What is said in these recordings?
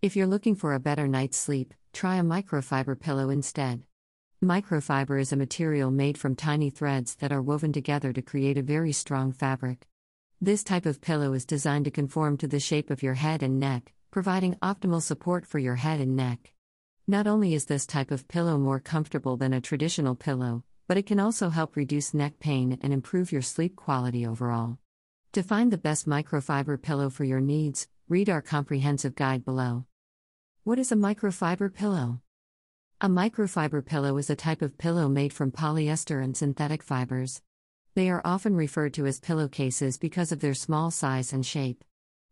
If you're looking for a better night's sleep, try a microfiber pillow instead. Microfiber is a material made from tiny threads that are woven together to create a very strong fabric. This type of pillow is designed to conform to the shape of your head and neck, providing optimal support for your head and neck. Not only is this type of pillow more comfortable than a traditional pillow, but it can also help reduce neck pain and improve your sleep quality overall. To find the best microfiber pillow for your needs, read our comprehensive guide below. What is a microfiber pillow? A microfiber pillow is a type of pillow made from polyester and synthetic fibers. They are often referred to as pillowcases because of their small size and shape.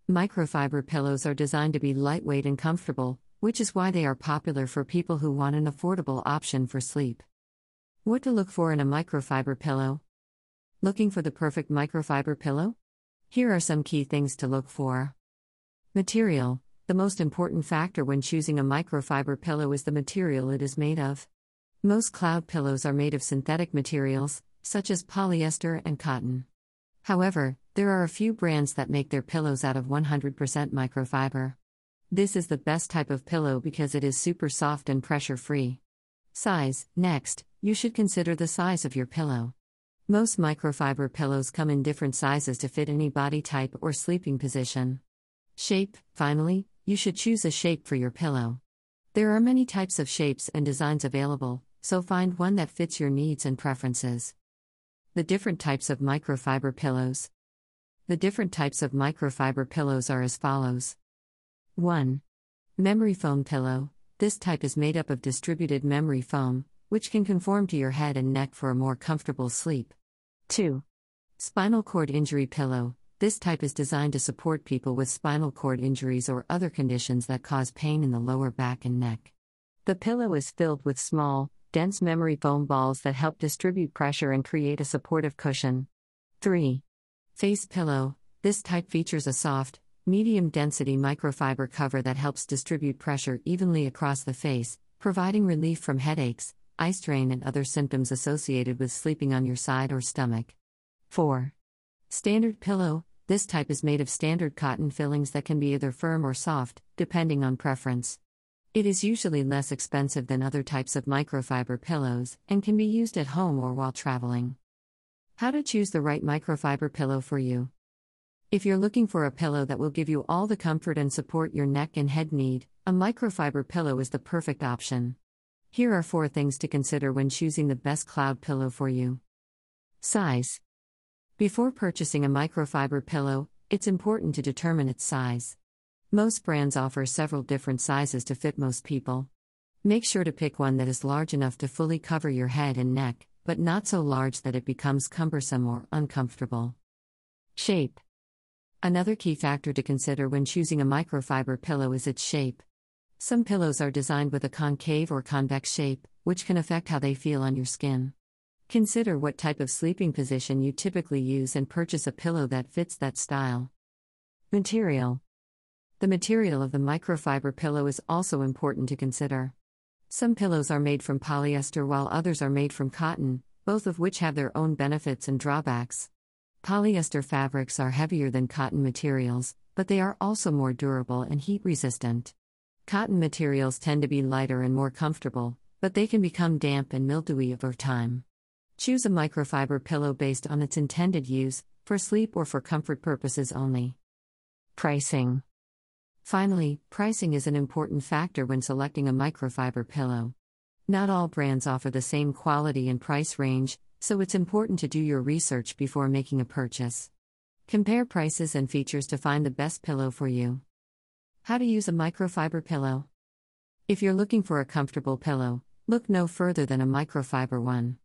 Microfiber pillows are designed to be lightweight and comfortable, which is why they are popular for people who want an affordable option for sleep. What to look for in a microfiber pillow? Looking for the perfect microfiber pillow? Here are some key things to look for. Material The most important factor when choosing a microfiber pillow is the material it is made of. Most cloud pillows are made of synthetic materials, such as polyester and cotton. However, there are a few brands that make their pillows out of 100% microfiber. This is the best type of pillow because it is super soft and pressure free. Size Next, you should consider the size of your pillow. Most microfiber pillows come in different sizes to fit any body type or sleeping position. Shape Finally, you should choose a shape for your pillow. There are many types of shapes and designs available, so find one that fits your needs and preferences. The different types of microfiber pillows. The different types of microfiber pillows are as follows 1. Memory foam pillow. This type is made up of distributed memory foam, which can conform to your head and neck for a more comfortable sleep. 2. Spinal cord injury pillow. This type is designed to support people with spinal cord injuries or other conditions that cause pain in the lower back and neck. The pillow is filled with small, dense memory foam balls that help distribute pressure and create a supportive cushion. 3. Face pillow. This type features a soft, medium density microfiber cover that helps distribute pressure evenly across the face, providing relief from headaches, eye strain, and other symptoms associated with sleeping on your side or stomach. 4. Standard pillow this type is made of standard cotton fillings that can be either firm or soft, depending on preference. It is usually less expensive than other types of microfiber pillows and can be used at home or while traveling. How to choose the right microfiber pillow for you. If you're looking for a pillow that will give you all the comfort and support your neck and head need, a microfiber pillow is the perfect option. Here are four things to consider when choosing the best cloud pillow for you. Size. Before purchasing a microfiber pillow, it's important to determine its size. Most brands offer several different sizes to fit most people. Make sure to pick one that is large enough to fully cover your head and neck, but not so large that it becomes cumbersome or uncomfortable. Shape. Another key factor to consider when choosing a microfiber pillow is its shape. Some pillows are designed with a concave or convex shape, which can affect how they feel on your skin. Consider what type of sleeping position you typically use and purchase a pillow that fits that style. Material The material of the microfiber pillow is also important to consider. Some pillows are made from polyester while others are made from cotton, both of which have their own benefits and drawbacks. Polyester fabrics are heavier than cotton materials, but they are also more durable and heat resistant. Cotton materials tend to be lighter and more comfortable, but they can become damp and mildewy over time. Choose a microfiber pillow based on its intended use, for sleep or for comfort purposes only. Pricing Finally, pricing is an important factor when selecting a microfiber pillow. Not all brands offer the same quality and price range, so it's important to do your research before making a purchase. Compare prices and features to find the best pillow for you. How to use a microfiber pillow. If you're looking for a comfortable pillow, look no further than a microfiber one.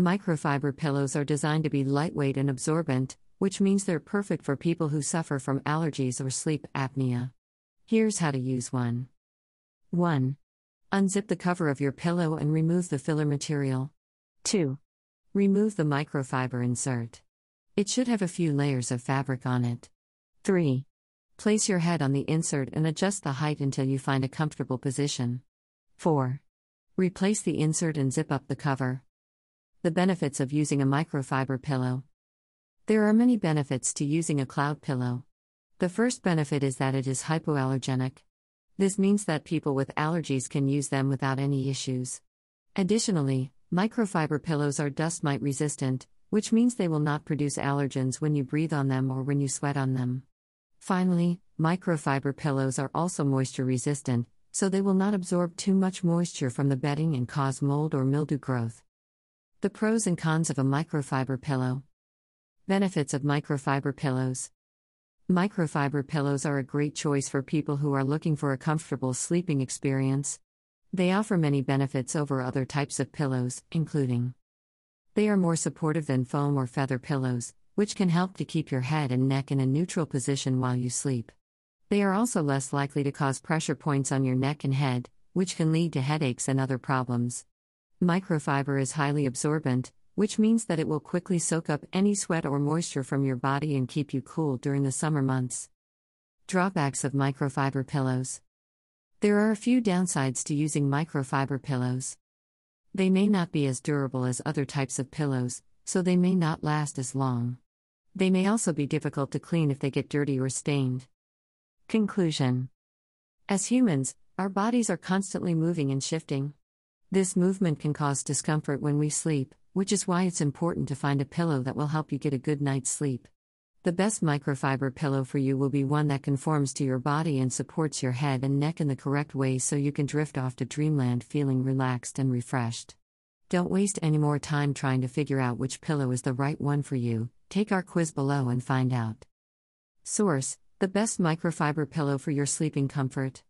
Microfiber pillows are designed to be lightweight and absorbent, which means they're perfect for people who suffer from allergies or sleep apnea. Here's how to use one. 1. Unzip the cover of your pillow and remove the filler material. 2. Remove the microfiber insert. It should have a few layers of fabric on it. 3. Place your head on the insert and adjust the height until you find a comfortable position. 4. Replace the insert and zip up the cover. The benefits of using a microfiber pillow. There are many benefits to using a cloud pillow. The first benefit is that it is hypoallergenic. This means that people with allergies can use them without any issues. Additionally, microfiber pillows are dust mite resistant, which means they will not produce allergens when you breathe on them or when you sweat on them. Finally, microfiber pillows are also moisture resistant, so they will not absorb too much moisture from the bedding and cause mold or mildew growth. The pros and cons of a microfiber pillow. Benefits of microfiber pillows. Microfiber pillows are a great choice for people who are looking for a comfortable sleeping experience. They offer many benefits over other types of pillows, including they are more supportive than foam or feather pillows, which can help to keep your head and neck in a neutral position while you sleep. They are also less likely to cause pressure points on your neck and head, which can lead to headaches and other problems. Microfiber is highly absorbent, which means that it will quickly soak up any sweat or moisture from your body and keep you cool during the summer months. Drawbacks of microfiber pillows There are a few downsides to using microfiber pillows. They may not be as durable as other types of pillows, so they may not last as long. They may also be difficult to clean if they get dirty or stained. Conclusion As humans, our bodies are constantly moving and shifting. This movement can cause discomfort when we sleep, which is why it's important to find a pillow that will help you get a good night's sleep. The best microfiber pillow for you will be one that conforms to your body and supports your head and neck in the correct way so you can drift off to dreamland feeling relaxed and refreshed. Don't waste any more time trying to figure out which pillow is the right one for you. Take our quiz below and find out. Source the best microfiber pillow for your sleeping comfort.